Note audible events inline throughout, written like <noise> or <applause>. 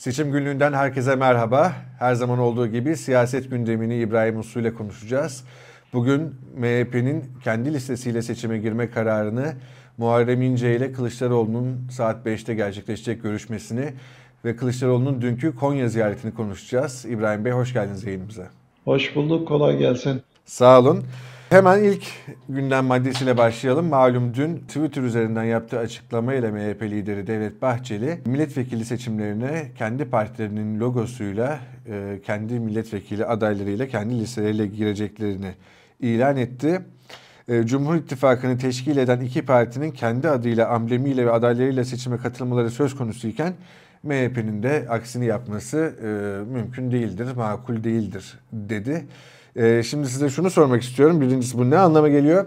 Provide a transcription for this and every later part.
Seçim günlüğünden herkese merhaba. Her zaman olduğu gibi siyaset gündemini İbrahim Uslu ile konuşacağız. Bugün MHP'nin kendi listesiyle seçime girme kararını Muharrem İnce ile Kılıçdaroğlu'nun saat 5'te gerçekleşecek görüşmesini ve Kılıçdaroğlu'nun dünkü Konya ziyaretini konuşacağız. İbrahim Bey hoş geldiniz yayınımıza. Hoş bulduk, kolay gelsin. Sağ olun. Hemen ilk gündem maddesiyle başlayalım. Malum dün Twitter üzerinden yaptığı açıklama ile MHP lideri Devlet Bahçeli milletvekili seçimlerine kendi partilerinin logosuyla e, kendi milletvekili adaylarıyla kendi listeleriyle gireceklerini ilan etti. E, Cumhur İttifakı'nı teşkil eden iki partinin kendi adıyla, amblemiyle ve adaylarıyla seçime katılmaları söz konusuyken MHP'nin de aksini yapması e, mümkün değildir, makul değildir dedi. Ee, şimdi size şunu sormak istiyorum. Birincisi bu ne anlama geliyor?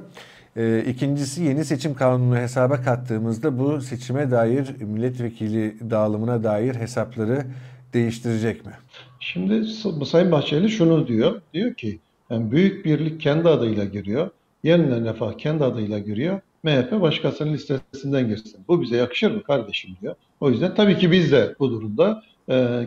Ee, ikincisi yeni seçim kanununu hesaba kattığımızda bu seçime dair milletvekili dağılımına dair hesapları değiştirecek mi? Şimdi Sayın Bahçeli şunu diyor. Diyor ki yani Büyük Birlik kendi adıyla giriyor. Yeniden Refah kendi adıyla giriyor. MHP başkasının listesinden girsin. Bu bize yakışır mı kardeşim diyor. O yüzden tabii ki biz de bu durumda e,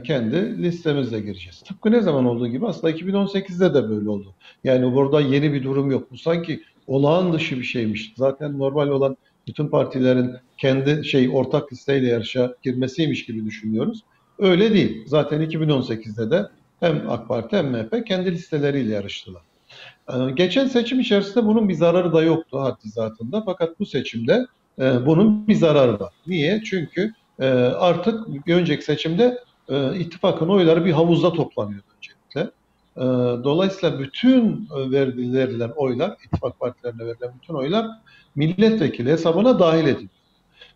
kendi listemizle gireceğiz. Tıpkı ne zaman olduğu gibi aslında 2018'de de böyle oldu. Yani burada yeni bir durum yok. Bu sanki olağan dışı bir şeymiş. Zaten normal olan bütün partilerin kendi şey ortak listeyle yarışa girmesiymiş gibi düşünüyoruz. Öyle değil. Zaten 2018'de de hem AK Parti hem MHP kendi listeleriyle yarıştılar. Ee, geçen seçim içerisinde bunun bir zararı da yoktu haddi zatında. Fakat bu seçimde e, bunun bir zararı var. Niye? Çünkü e, artık önceki seçimde e, ittifakın oyları bir havuzda toplanıyordu öncelikle. E, dolayısıyla bütün verilen oylar, ittifak partilerine verilen bütün oylar milletvekili hesabına dahil edildi.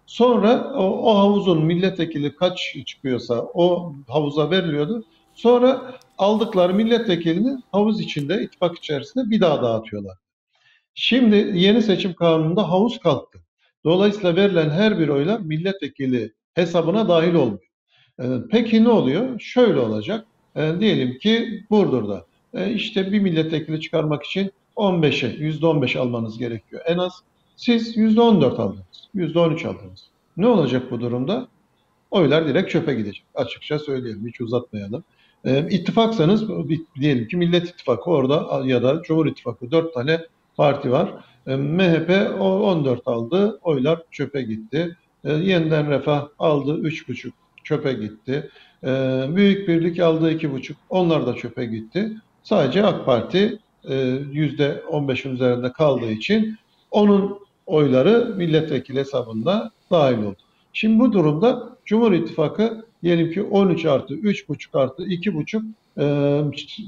Sonra o, o havuzun milletvekili kaç çıkıyorsa o havuza veriliyordu. Sonra aldıkları milletvekilini havuz içinde, ittifak içerisinde bir daha dağıtıyorlar. Şimdi yeni seçim kanununda havuz kalktı. Dolayısıyla verilen her bir oylar milletvekili hesabına dahil olmuyor. Ee, peki ne oluyor? Şöyle olacak. E, diyelim ki Burdur'da e, işte bir milletvekili çıkarmak için 15'e %15 almanız gerekiyor. En az siz %14 aldınız. %13 aldınız. Ne olacak bu durumda? Oylar direkt çöpe gidecek. Açıkça söyleyelim. Hiç uzatmayalım. E, ittifaksanız diyelim ki Millet İttifakı orada ya da Cumhur İttifakı 4 tane parti var. E, MHP o 14 aldı. Oylar çöpe gitti. E, yeniden Refah aldı 3,5 çöpe gitti. E, Büyük Birlik iki buçuk, onlar da çöpe gitti. Sadece AK Parti e, yüzde 15'in üzerinde kaldığı için onun oyları milletvekili hesabında dahil oldu. Şimdi bu durumda Cumhur İttifakı diyelim ki 13 artı 3,5 artı 2,5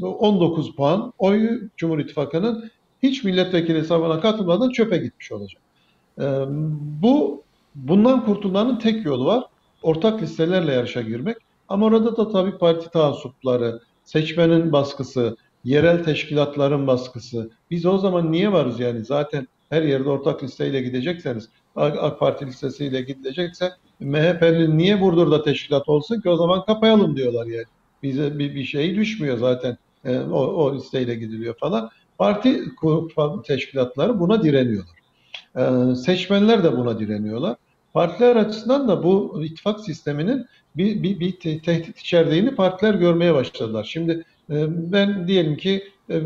19 e, puan oyu Cumhur İttifakı'nın hiç milletvekili hesabına katılmadan çöpe gitmiş olacak. E, bu bundan kurtulmanın tek yolu var ortak listelerle yarışa girmek. Ama orada da tabii parti taassupları, seçmenin baskısı, yerel teşkilatların baskısı. Biz o zaman niye varız yani? Zaten her yerde ortak listeyle gidecekseniz, AK Parti listesiyle gidilecekse MHP'nin niye Burdur'da teşkilat olsun ki o zaman kapayalım diyorlar yani. Bize bir, bir şey düşmüyor zaten e, o, o listeyle gidiliyor falan. Parti teşkilatları buna direniyorlar. E, seçmenler de buna direniyorlar. Partiler açısından da bu ittifak sisteminin bir, bir, bir te tehdit içerdiğini partiler görmeye başladılar. Şimdi e, ben diyelim ki e,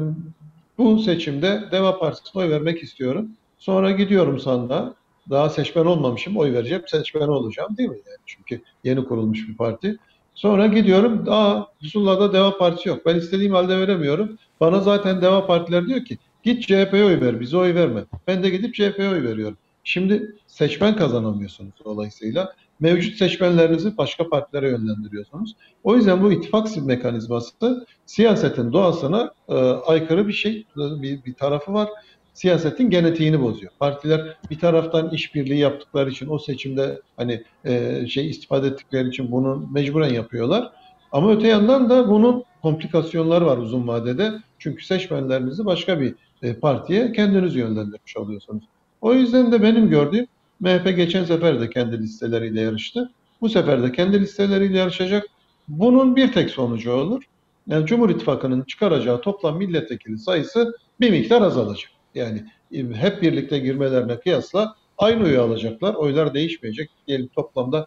bu seçimde Deva Partisi'ne oy vermek istiyorum. Sonra gidiyorum sandığa. Daha seçmen olmamışım, oy vereceğim, seçmen olacağım değil mi? Yani çünkü yeni kurulmuş bir parti. Sonra gidiyorum, aa Resululah'da Deva Partisi yok. Ben istediğim halde veremiyorum. Bana zaten Deva Partiler diyor ki git CHP'ye oy ver, bize oy verme. Ben de gidip CHP'ye oy veriyorum. Şimdi seçmen kazanamıyorsunuz dolayısıyla. Mevcut seçmenlerinizi başka partilere yönlendiriyorsunuz. O yüzden bu ittifak mekanizması siyasetin doğasına e, aykırı bir şey, bir, bir tarafı var. Siyasetin genetiğini bozuyor. Partiler bir taraftan işbirliği yaptıkları için o seçimde hani e, şey istifade ettikleri için bunu mecburen yapıyorlar. Ama öte yandan da bunun komplikasyonları var uzun vadede. Çünkü seçmenlerinizi başka bir partiye kendiniz yönlendirmiş oluyorsunuz. O yüzden de benim gördüğüm MHP geçen sefer de kendi listeleriyle yarıştı. Bu sefer de kendi listeleriyle yarışacak. Bunun bir tek sonucu olur. Yani Cumhur İttifakı'nın çıkaracağı toplam milletvekili sayısı bir miktar azalacak. Yani e, hep birlikte girmelerine kıyasla aynı oyu alacaklar. Oylar değişmeyecek. Diyelim toplamda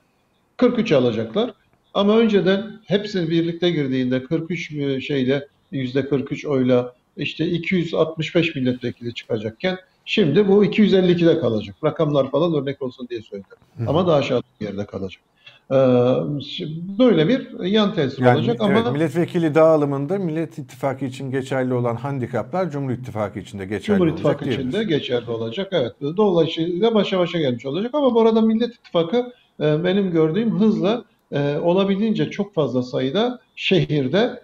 43 alacaklar. Ama önceden hepsini birlikte girdiğinde 43 şeyle %43 oyla işte 265 milletvekili çıkacakken şimdi bu 252'de kalacak. Rakamlar falan örnek olsun diye söyledim. Ama daha aşağı bir yerde kalacak. Ee, böyle bir yan tesir yani, olacak evet, ama milletvekili dağılımında Millet İttifakı için geçerli olan handikaplar Cumhur İttifakı için de geçerli Cumhur olacak. Cumhur İttifakı için de geçerli olacak. Evet. Dolayısıyla başa başa gelmiş olacak ama bu arada Millet İttifakı e, benim gördüğüm hızla e, olabildiğince çok fazla sayıda şehirde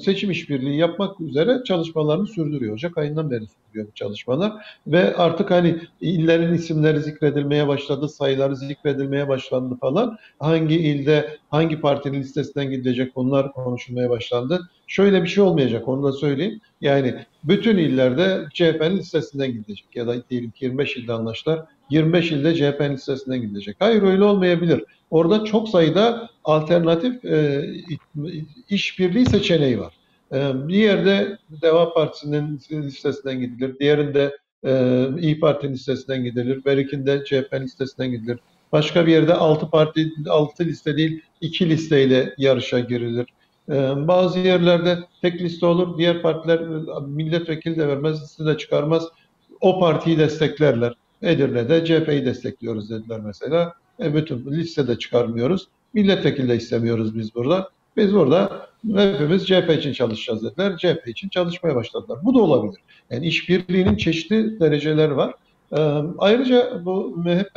seçim işbirliği yapmak üzere çalışmalarını sürdürüyor. Ocak ayından beri sürüyor bu çalışmalar ve artık hani illerin isimleri zikredilmeye başladı, sayıları zikredilmeye başlandı falan. Hangi ilde hangi partinin listesinden gidecek onlar konuşulmaya başlandı. Şöyle bir şey olmayacak onu da söyleyeyim. Yani bütün illerde CHP'nin listesinden gidecek ya da diyelim ki 25 ilde anlaştılar. 25 ilde CHP'nin listesinden gidecek. Hayır öyle olmayabilir. Orada çok sayıda alternatif e, işbirliği seçeneği var. E, bir yerde Deva Partisi'nin listesinden gidilir, diğerinde e, İyi Parti'nin listesinden gidilir, berikinde CHP'nin listesinden gidilir. Başka bir yerde 6 parti, 6 liste değil 2 listeyle yarışa girilir. E, bazı yerlerde tek liste olur, diğer partiler milletvekili de vermez, liste de çıkarmaz. O partiyi desteklerler. Edirne'de CHP'yi destekliyoruz dediler mesela. E, bütün listede çıkarmıyoruz. Milletvekili de istemiyoruz biz burada. Biz burada hepimiz CHP için çalışacağız dediler. CHP için çalışmaya başladılar. Bu da olabilir. Yani işbirliğinin çeşitli dereceleri var. Ee, ayrıca bu MHP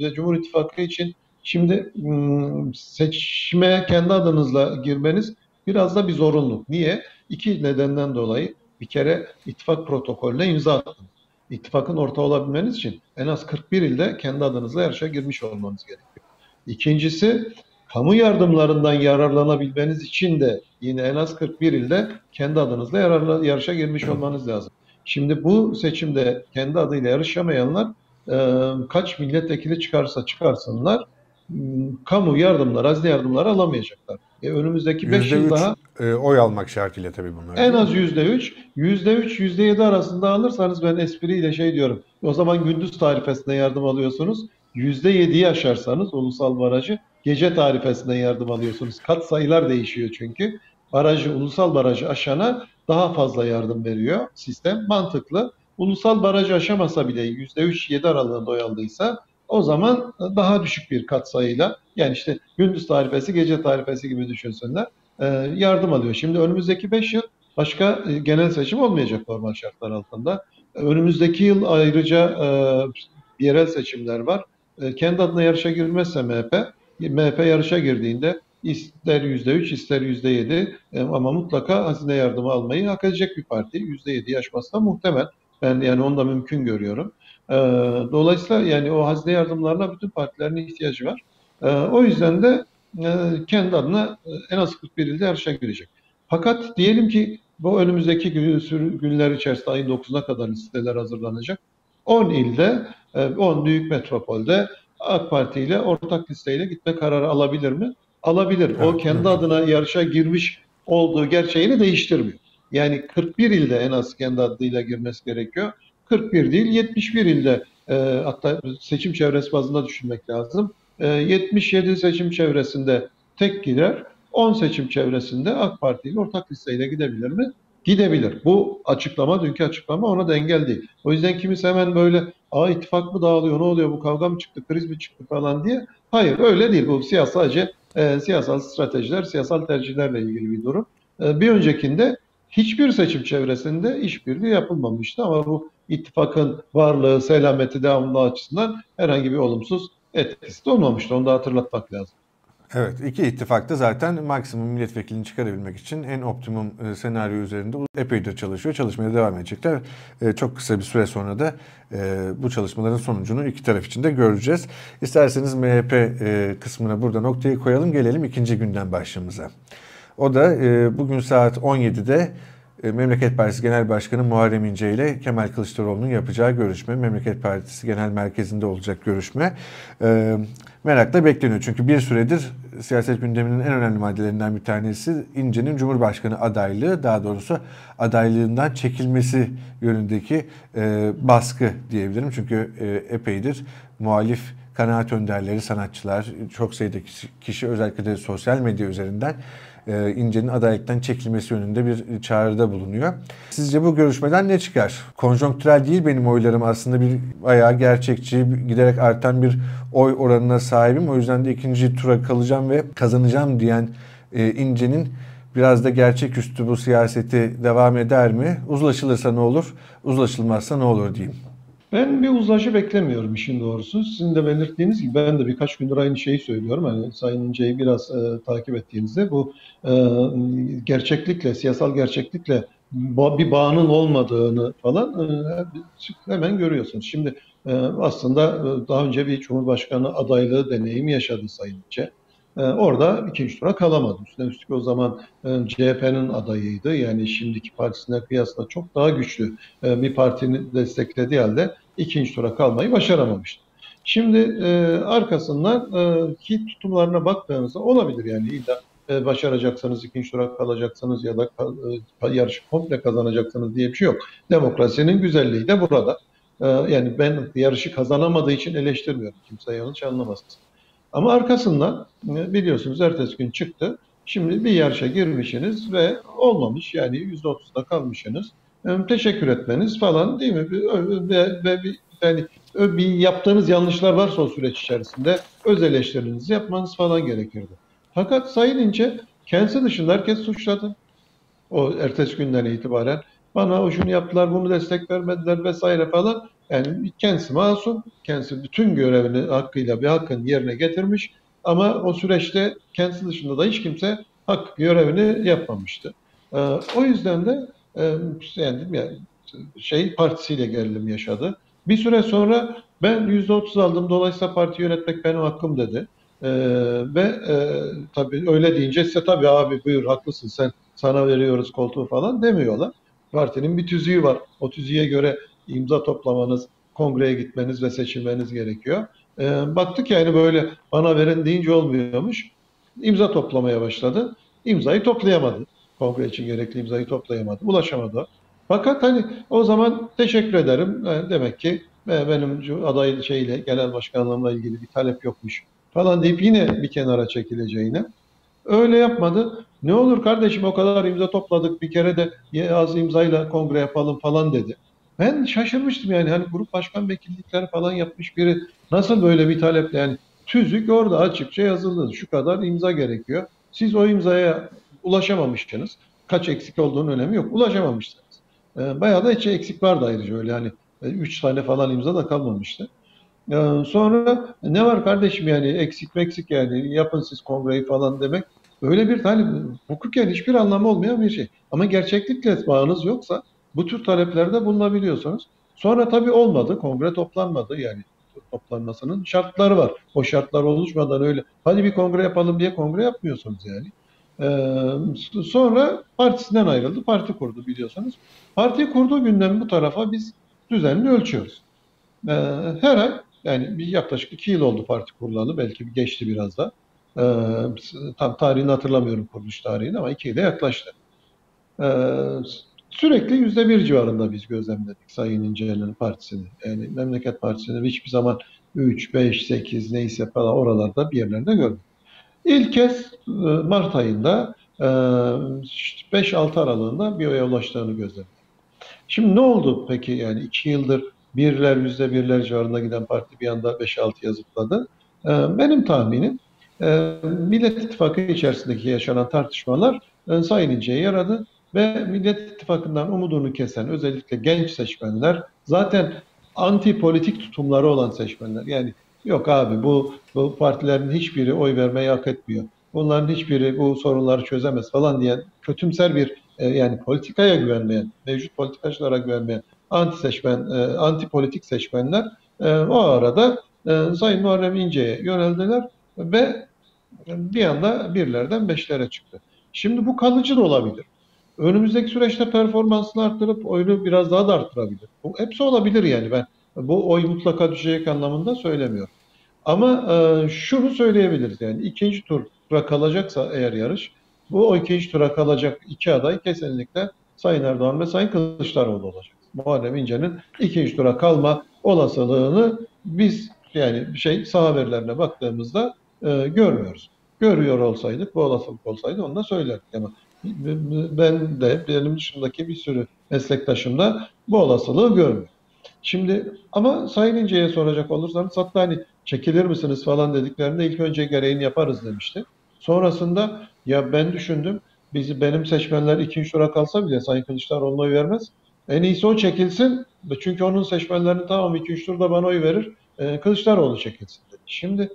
ve Cumhur İttifakı için şimdi hmm, seçime kendi adınızla girmeniz biraz da bir zorunluluk. Niye? İki nedenden dolayı. Bir kere ittifak protokolüne imza attınız ittifakın ortağı olabilmeniz için en az 41 ilde kendi adınızla yarışa girmiş olmanız gerekiyor. İkincisi kamu yardımlarından yararlanabilmeniz için de yine en az 41 ilde kendi adınızla yararla, yarışa girmiş olmanız lazım. Şimdi bu seçimde kendi adıyla yarışamayanlar kaç milletvekili çıkarsa çıkarsınlar kamu yardımları, hazine yardımları alamayacaklar. E, önümüzdeki 5 yıl daha e, oy almak şartıyla tabii bunlar. En az %3, %3, %7 arasında alırsanız ben espriyle şey diyorum. O zaman gündüz tarifesine yardım alıyorsunuz. %7'yi aşarsanız ulusal barajı gece tarifesine yardım alıyorsunuz. Kat sayılar değişiyor çünkü. Barajı, ulusal barajı aşana daha fazla yardım veriyor sistem. Mantıklı. Ulusal barajı aşamasa bile %3-7 aralığında oy aldıysa o zaman daha düşük bir katsayıyla yani işte gündüz tarifesi, gece tarifesi gibi düşünsünler e, yardım alıyor. Şimdi önümüzdeki 5 yıl başka e, genel seçim olmayacak normal şartlar altında. Önümüzdeki yıl ayrıca e, yerel seçimler var. Kendi adına yarışa girmezse MHP, MHP yarışa girdiğinde ister %3 ister %7 ama mutlaka hazine yardımı almayı hak edecek bir parti. %7 aşması da muhtemel. Ben yani onu da mümkün görüyorum. Ee, dolayısıyla yani o hazine yardımlarına bütün partilerin ihtiyacı var. Ee, o yüzden de e, kendi adına e, en az 41 ilde yarışa girecek. Fakat diyelim ki bu önümüzdeki günler içerisinde ayın 9'una kadar listeler hazırlanacak. 10 ilde, 10 e, büyük metropolde AK Parti ile ortak listeyle gitme kararı alabilir mi? Alabilir. O kendi adına yarışa girmiş olduğu gerçeğini değiştirmiyor. Yani 41 ilde en az kendi adıyla girmesi gerekiyor. 41 değil 71 ilde e, hatta seçim çevresi bazında düşünmek lazım. E, 77 seçim çevresinde tek gider, 10 seçim çevresinde AK Parti ile ortak listeyle gidebilir mi? Gidebilir. Bu açıklama, dünkü açıklama ona da engel değil. O yüzden kimisi hemen böyle Aa ittifak mı dağılıyor, ne oluyor, bu kavga mı çıktı, kriz mi çıktı falan diye. Hayır öyle değil. Bu siyasal sadece e, siyasal stratejiler, siyasal tercihlerle ilgili bir durum. E, bir öncekinde hiçbir seçim çevresinde işbirliği yapılmamıştı ama bu ittifakın varlığı, selameti, devamlılığı açısından herhangi bir olumsuz etkisi de olmamıştı. Onu da hatırlatmak lazım. Evet, iki ittifakta zaten maksimum milletvekilini çıkarabilmek için en optimum e, senaryo üzerinde epeydir çalışıyor. Çalışmaya devam edecekler. E, çok kısa bir süre sonra da e, bu çalışmaların sonucunu iki taraf için de göreceğiz. İsterseniz MHP kısmına burada noktayı koyalım. Gelelim ikinci günden başlığımıza. O da bugün saat 17'de e, Memleket Partisi Genel Başkanı Muharrem İnce ile Kemal Kılıçdaroğlu'nun yapacağı görüşme. Memleket Partisi Genel Merkezi'nde olacak görüşme. E, merakla bekleniyor. Çünkü bir süredir siyaset gündeminin en önemli maddelerinden bir tanesi İnce'nin Cumhurbaşkanı adaylığı, daha doğrusu adaylığından çekilmesi yönündeki e, baskı diyebilirim. Çünkü epeydir muhalif kanaat önderleri, sanatçılar, çok sayıda kişi özellikle de sosyal medya üzerinden e, İnce'nin adaylıktan çekilmesi yönünde bir çağrıda bulunuyor. Sizce bu görüşmeden ne çıkar? Konjonktürel değil benim oylarım aslında bir bayağı gerçekçi, giderek artan bir oy oranına sahibim. O yüzden de ikinci tura kalacağım ve kazanacağım diyen e, İnce'nin biraz da gerçeküstü bu siyaseti devam eder mi? Uzlaşılırsa ne olur? Uzlaşılmazsa ne olur diyeyim. Ben bir uzlaşı beklemiyorum işin doğrusu. Sizin de belirttiğiniz gibi ben de birkaç gündür aynı şeyi söylüyorum. Hani Sayın İnce'yi biraz e, takip ettiğinizde bu e, gerçeklikle, siyasal gerçeklikle bir bağının olmadığını falan e, hemen görüyorsunuz. Şimdi e, aslında e, daha önce bir Cumhurbaşkanı adaylığı deneyimi yaşadı Sayın İnce. E, orada ikinci tura kalamadı. Üstüne üstlük o zaman e, CHP'nin adayıydı. Yani şimdiki partisine kıyasla çok daha güçlü e, bir partini desteklediği halde ikinci tura kalmayı başaramamıştı. Şimdi e, arkasından e, ki tutumlarına baktığınızda olabilir yani illa e, başaracaksanız ikinci tura kalacaksınız ya da e, yarışı komple kazanacaksınız diye bir şey yok. Demokrasinin güzelliği de burada. E, yani ben yarışı kazanamadığı için eleştirmiyorum. Kimse yanlış anlamasın. Ama arkasından e, biliyorsunuz ertesi gün çıktı. Şimdi bir yarışa girmişsiniz ve olmamış yani %30'da kalmışsınız. Teşekkür etmeniz falan değil mi? Ve, ve bir, yani bir yaptığınız yanlışlar varsa o süreç içerisinde öz eleştirinizi yapmanız falan gerekirdi. Fakat Sayın İnce kendisi dışında herkes suçladı. O ertesi günden itibaren bana o şunu yaptılar, bunu destek vermediler vesaire falan. Yani kendisi masum, kendisi bütün görevini hakkıyla bir hakkın yerine getirmiş ama o süreçte kendisi dışında da hiç kimse hak görevini yapmamıştı. Ee, o yüzden de e, yani, yani şey partisiyle gerilim yaşadı. Bir süre sonra ben yüzde otuz aldım dolayısıyla parti yönetmek benim hakkım dedi. Ee, ve e, tabii öyle deyince size tabii abi buyur haklısın sen sana veriyoruz koltuğu falan demiyorlar. Partinin bir tüzüğü var. O tüzüğe göre imza toplamanız, kongreye gitmeniz ve seçilmeniz gerekiyor. E, baktık yani böyle bana verin deyince olmuyormuş. İmza toplamaya başladı. İmzayı toplayamadı. Kongre için gerekli imzayı toplayamadı. Ulaşamadı. Fakat hani o zaman teşekkür ederim. E, demek ki e, benim aday şeyle genel başkanlığımla ilgili bir talep yokmuş falan deyip yine bir kenara çekileceğine. Öyle yapmadı. Ne olur kardeşim o kadar imza topladık bir kere de az imzayla kongre yapalım falan dedi. Ben şaşırmıştım yani hani grup başkan vekillikleri falan yapmış biri nasıl böyle bir taleple yani tüzük orada açıkça yazıldı. Şu kadar imza gerekiyor. Siz o imzaya ulaşamamışsınız. Kaç eksik olduğunun önemi yok. Ulaşamamışsınız. E, bayağı da hiç eksik vardı ayrıca öyle hani 3 e, tane falan imza da kalmamıştı. E, sonra ne var kardeşim yani eksik meksik yani yapın siz kongreyi falan demek. Öyle bir talep hukuken hiçbir anlamı olmayan bir şey. Ama gerçeklikle bağınız yoksa bu tür taleplerde bulunabiliyorsunuz. Sonra tabii olmadı, kongre toplanmadı yani toplanmasının şartları var. O şartlar oluşmadan öyle hadi bir kongre yapalım diye kongre yapmıyorsunuz yani. Ee, sonra partisinden ayrıldı, parti kurdu biliyorsunuz. Parti kurduğu günden bu tarafa biz düzenli ölçüyoruz. Ee, her ay yani bir yaklaşık iki yıl oldu parti kurulalı, belki bir geçti biraz da. Ee, tam tarihini hatırlamıyorum kuruluş tarihini ama iki yıla yaklaştı. Ee, sürekli yüzde bir civarında biz gözlemledik Sayın İnce'nin partisini. Yani Memleket Partisi'ni hiçbir zaman 3, 5, 8 neyse falan oralarda bir yerlerde gördük. İlk kez e, Mart ayında 5-6 e, aralığında bir oya ulaştığını gözlemledik. Şimdi ne oldu peki yani iki yıldır birler yüzde birler civarında giden parti bir anda 5-6 yazıkladı. E, benim tahminim Millet İttifakı içerisindeki yaşanan tartışmalar Sayın İnce'ye yaradı ve Millet İttifakı'ndan umudunu kesen özellikle genç seçmenler zaten anti politik tutumları olan seçmenler. Yani yok abi bu, bu partilerin hiçbiri oy vermeyi hak etmiyor. Bunların hiçbiri bu sorunları çözemez falan diyen kötümser bir e, yani politikaya güvenmeyen, mevcut politikacılara güvenmeyen anti seçmen, e, anti politik seçmenler e, o arada e, Sayın Muharrem İnce'ye yöneldiler ve bir anda birlerden beşlere çıktı. Şimdi bu kalıcı da olabilir. Önümüzdeki süreçte performansını arttırıp oyunu biraz daha da arttırabilir. Bu hepsi olabilir yani ben bu oy mutlaka düşecek anlamında söylemiyorum. Ama e, şunu söyleyebiliriz yani ikinci tura kalacaksa eğer yarış bu o ikinci tura kalacak iki aday kesinlikle Sayın Erdoğan ve Sayın Kılıçdaroğlu olacak. Muharrem İnce'nin ikinci tura kalma olasılığını biz yani şey saha verilerine baktığımızda e, görmüyoruz. Görüyor olsaydık, bu olasılık olsaydı onu da söylerdik ama ben de benim dışındaki bir sürü meslektaşım da bu olasılığı görmüyor. Şimdi ama Sayın İnce'ye soracak olursanız hatta hani çekilir misiniz falan dediklerinde ilk önce gereğini yaparız demişti. Sonrasında ya ben düşündüm bizi benim seçmenler ikinci tura kalsa bile Sayın Kılıçdaroğlu'na oy vermez. En iyisi o çekilsin. Çünkü onun seçmenlerinin tamam ikinci turda bana oy verir. E, Kılıçdaroğlu çekilsin dedi. Şimdi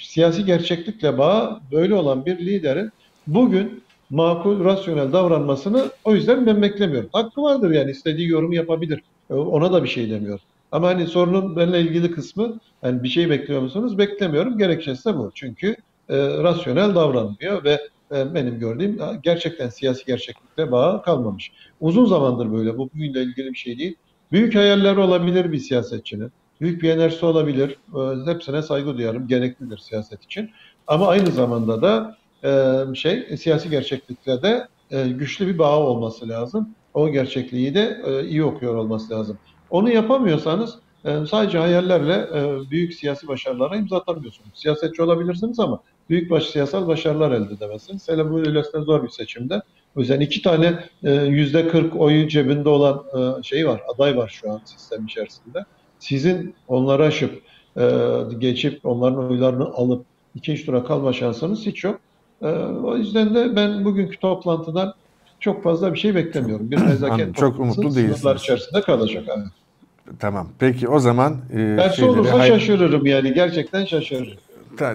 siyasi gerçeklikle bağ böyle olan bir liderin bugün makul, rasyonel davranmasını o yüzden ben beklemiyorum. Hakkı vardır yani istediği yorum yapabilir. E, ona da bir şey demiyor. Ama hani sorunun benimle ilgili kısmı yani bir şey bekliyor musunuz? Beklemiyorum. Gerekçesi bu. Çünkü e, rasyonel davranmıyor ve e, benim gördüğüm gerçekten siyasi gerçeklikle bağ kalmamış. Uzun zamandır böyle. Bu bugünle ilgili bir şey değil. Büyük hayaller olabilir bir siyasetçinin. Büyük bir enerjisi olabilir. E, hepsine saygı duyarım. Gereklidir siyaset için. Ama aynı zamanda da e, şey siyasi gerçeklikle de e, güçlü bir bağ olması lazım. O gerçekliği de e, iyi okuyor olması lazım. Onu yapamıyorsanız e, sadece hayallerle e, büyük siyasi başarılara imza atamıyorsunuz. Siyasetçi olabilirsiniz ama büyük baş siyasal başarılar elde edemezsiniz. Hele bu öylesine zor bir seçimde. O yüzden iki tane e, yüzde 40 oyu cebinde olan e, şey var, aday var şu an sistem içerisinde. Sizin onları aşıp, e, geçip onların oylarını alıp ikinci tura kalma şansınız hiç yok. E, o yüzden de ben bugünkü toplantıdan çok fazla bir şey beklemiyorum. Bir <clears throat> nezaket çok umutlu değilsiniz. içerisinde kalacak. Evet. Tamam. Peki o zaman e, tersi şeyleri, olursa hay- şaşırırım yani gerçekten şaşırırım.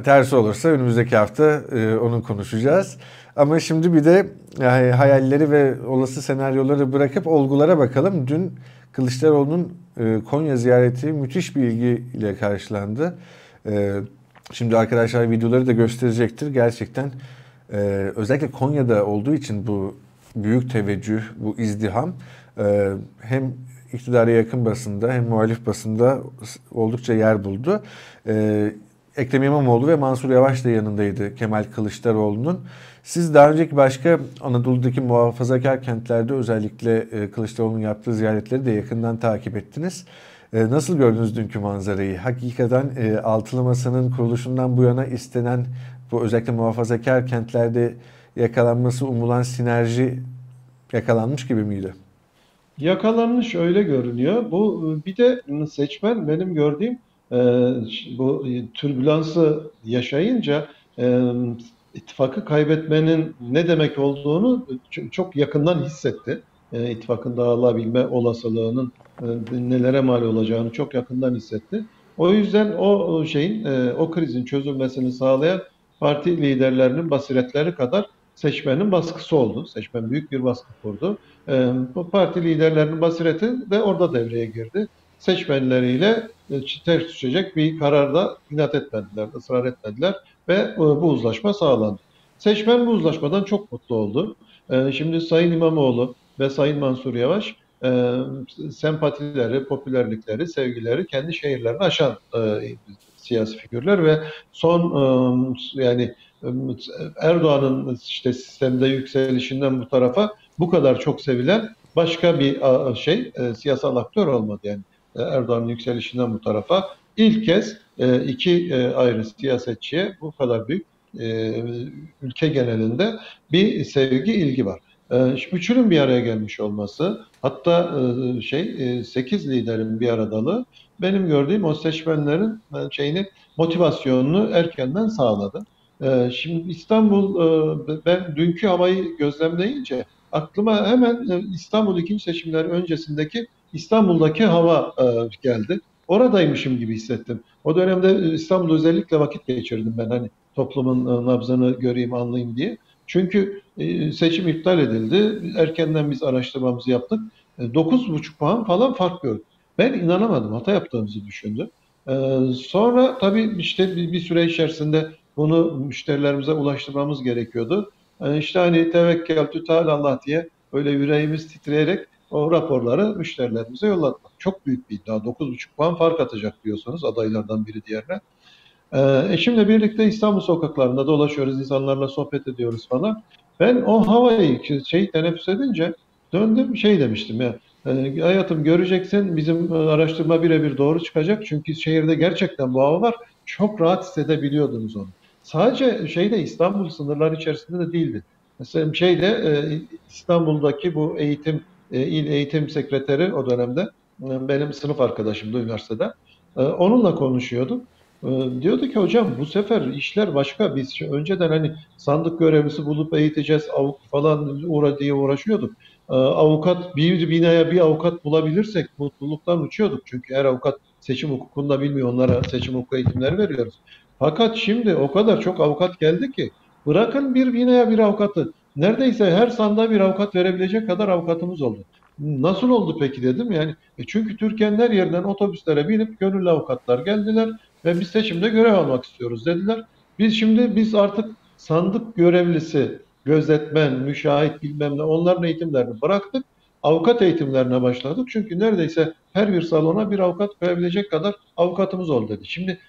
Tersi olursa önümüzdeki hafta e, onu konuşacağız. Ama şimdi bir de yani hayalleri ve olası senaryoları bırakıp olgulara bakalım. Dün Kılıçdaroğlu'nun e, Konya ziyareti müthiş bir ilgiyle karşılandı. E, şimdi arkadaşlar videoları da gösterecektir. Gerçekten e, özellikle Konya'da olduğu için bu büyük teveccüh, bu izdiham e, hem iktidara yakın basında hem muhalif basında oldukça yer buldu. E, Ekrem İmamoğlu ve Mansur Yavaş da yanındaydı Kemal Kılıçdaroğlu'nun. Siz daha önceki başka Anadolu'daki muhafazakar kentlerde özellikle e, Kılıçdaroğlu'nun yaptığı ziyaretleri de yakından takip ettiniz. E, nasıl gördünüz dünkü manzarayı? Hakikaten e, Altılı Masa'nın kuruluşundan bu yana istenen bu özellikle muhafazakar kentlerde yakalanması umulan sinerji yakalanmış gibi miydi? Yakalanmış öyle görünüyor. Bu bir de seçmen benim gördüğüm bu türbülansı yaşayınca ittifakı kaybetmenin ne demek olduğunu çok yakından hissetti. E, ittifakın dağılabilme olasılığının e, nelere mal olacağını çok yakından hissetti. O yüzden o şeyin, e, o krizin çözülmesini sağlayan parti liderlerinin basiretleri kadar seçmenin baskısı oldu. Seçmen büyük bir baskı kurdu. Bu parti liderlerinin basireti de orada devreye girdi. Seçmenleriyle ters düşecek bir kararda inat etmediler, ısrar etmediler ve e, bu uzlaşma sağlandı. Seçmen bu uzlaşmadan çok mutlu oldu. E, şimdi Sayın İmamoğlu ve Sayın Mansur Yavaş e, sempatileri, popülerlikleri, sevgileri kendi şehirlerini aşan siyasi figürler ve son yani Erdoğan'ın işte sistemde yükselişinden bu tarafa bu kadar çok sevilen başka bir şey siyasal aktör olmadı yani Erdoğan'ın yükselişinden bu tarafa ilk kez e, iki e, ayrı siyasetçiye bu kadar büyük e, ülke genelinde bir sevgi, ilgi var. Üçünün bir araya gelmiş olması, hatta şey sekiz liderin bir aradalığı benim gördüğüm o seçmenlerin şeyini motivasyonunu erkenden sağladı. Şimdi İstanbul, ben dünkü havayı gözlemleyince aklıma hemen İstanbul ikinci seçimler öncesindeki İstanbul'daki hava geldi oradaymışım gibi hissettim. O dönemde e, İstanbul'da özellikle vakit geçirdim ben hani toplumun e, nabzını göreyim, anlayayım diye. Çünkü e, seçim iptal edildi. Erkenden biz araştırmamızı yaptık. 9,5 puan falan fark gördük. Ben inanamadım. Hata yaptığımızı düşündüm. Sonra tabii işte bir süre içerisinde bunu müşterilerimize ulaştırmamız gerekiyordu. İşte hani tevekkel tütal Allah diye böyle yüreğimiz titreyerek o raporları müşterilerimize yolladık. Çok büyük bir iddia. 9,5 puan fark atacak diyorsanız adaylardan biri diğerine. Ee, eşimle birlikte İstanbul sokaklarında dolaşıyoruz, insanlarla sohbet ediyoruz falan. Ben o havayı şey teneffüs edince döndüm şey demiştim ya. E, hayatım göreceksin bizim e, araştırma birebir doğru çıkacak. Çünkü şehirde gerçekten bu hava var. Çok rahat hissedebiliyordunuz onu. Sadece şeyde İstanbul sınırları içerisinde de değildi. Mesela şeyde e, İstanbul'daki bu eğitim e, il eğitim sekreteri o dönemde e, benim sınıf arkadaşımdı üniversitede. E, onunla konuşuyordum. E, diyordu ki hocam bu sefer işler başka. Biz önceden hani sandık görevlisi bulup eğiteceğiz avuk falan uğra diye uğraşıyorduk. Avukat bir binaya bir avukat bulabilirsek mutluluktan uçuyorduk. Çünkü her avukat seçim hukukunda bilmiyor. Onlara seçim hukuku eğitimleri veriyoruz. Fakat şimdi o kadar çok avukat geldi ki bırakın bir binaya bir avukatı neredeyse her sandığa bir avukat verebilecek kadar avukatımız oldu. Nasıl oldu peki dedim yani e çünkü Türkiye'nin her yerinden otobüslere binip gönüllü avukatlar geldiler ve biz seçimde görev almak istiyoruz dediler. Biz şimdi biz artık sandık görevlisi, gözetmen, müşahit bilmem ne onların eğitimlerini bıraktık. Avukat eğitimlerine başladık. Çünkü neredeyse her bir salona bir avukat koyabilecek kadar avukatımız oldu dedi. Şimdi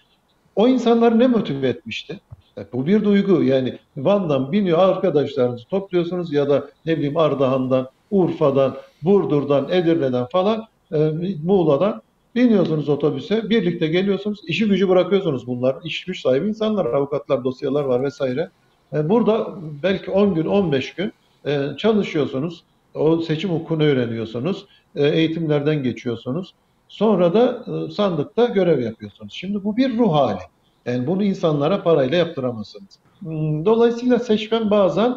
o insanları ne motive etmişti? E, bu bir duygu yani Van'dan biniyor arkadaşlarınızı topluyorsunuz ya da ne bileyim Ardahan'dan, Urfa'dan, Burdur'dan, Edirne'den falan e, Muğla'dan biniyorsunuz otobüse birlikte geliyorsunuz işi gücü bırakıyorsunuz bunlar iş güç sahibi insanlar avukatlar dosyalar var vesaire. E, burada belki 10 gün 15 gün e, çalışıyorsunuz o seçim hukukunu öğreniyorsunuz e, eğitimlerden geçiyorsunuz sonra da e, sandıkta görev yapıyorsunuz. Şimdi bu bir ruh hali. Yani bunu insanlara parayla yaptıramazsınız. Hmm, Dolayısıyla seçmen bazen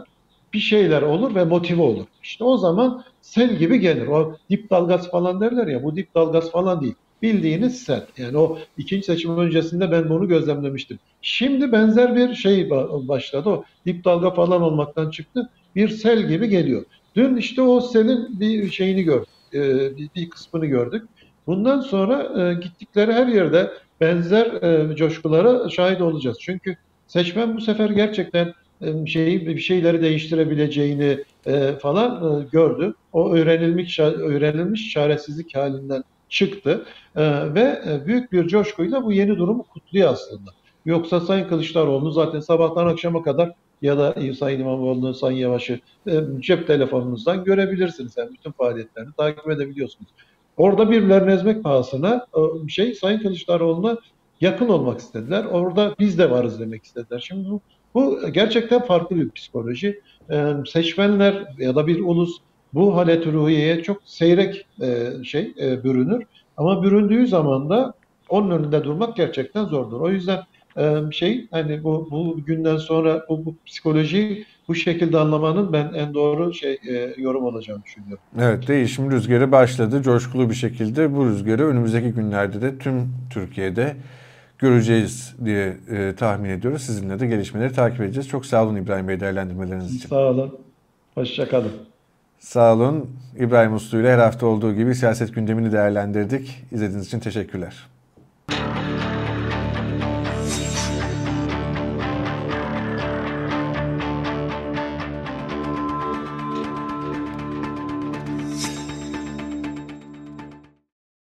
bir şeyler olur ve motive olur. İşte o zaman sel gibi gelir. O dip dalgası falan derler ya bu dip dalgası falan değil. Bildiğiniz sel. Yani o ikinci seçim öncesinde ben bunu gözlemlemiştim. Şimdi benzer bir şey başladı. O dip dalga falan olmaktan çıktı. Bir sel gibi geliyor. Dün işte o selin bir şeyini gördük. E, bir kısmını gördük. Bundan sonra e, gittikleri her yerde benzer e, coşkulara şahit olacağız. Çünkü seçmen bu sefer gerçekten e, şeyi bir şeyleri değiştirebileceğini e, falan e, gördü. O öğrenilmiş öğrenilmiş çaresizlik halinden çıktı e, ve e, büyük bir coşkuyla bu yeni durumu kutluyor aslında. Yoksa Sayın Kılıçdaroğlu zaten sabahtan akşama kadar ya da Sayın İmamoğlu'nu, Sayın Yavaş'ı e, cep telefonunuzdan görebilirsiniz. Yani bütün faaliyetlerini takip edebiliyorsunuz. Orada birbirlerini ezmek pahasına bir şey Sayın Kılıçdaroğlu'na yakın olmak istediler. Orada biz de varız demek istediler. Şimdi bu, bu gerçekten farklı bir psikoloji. Ee, seçmenler ya da bir ulus bu halet ruhiyeye çok seyrek e, şey e, bürünür. Ama büründüğü zaman da onun önünde durmak gerçekten zordur. O yüzden şey hani bu bu günden sonra bu, bu psikolojiyi bu şekilde anlamanın ben en doğru şey e, yorum olacağını düşünüyorum. Evet değişim rüzgarı başladı coşkulu bir şekilde bu rüzgarı önümüzdeki günlerde de tüm Türkiye'de göreceğiz diye e, tahmin ediyoruz. Sizinle de gelişmeleri takip edeceğiz. Çok sağ olun İbrahim Bey değerlendirmeleriniz için. Sağ olun. Hoşçakalın. Sağ olun. İbrahim Uslu ile her hafta olduğu gibi siyaset gündemini değerlendirdik. İzlediğiniz için teşekkürler.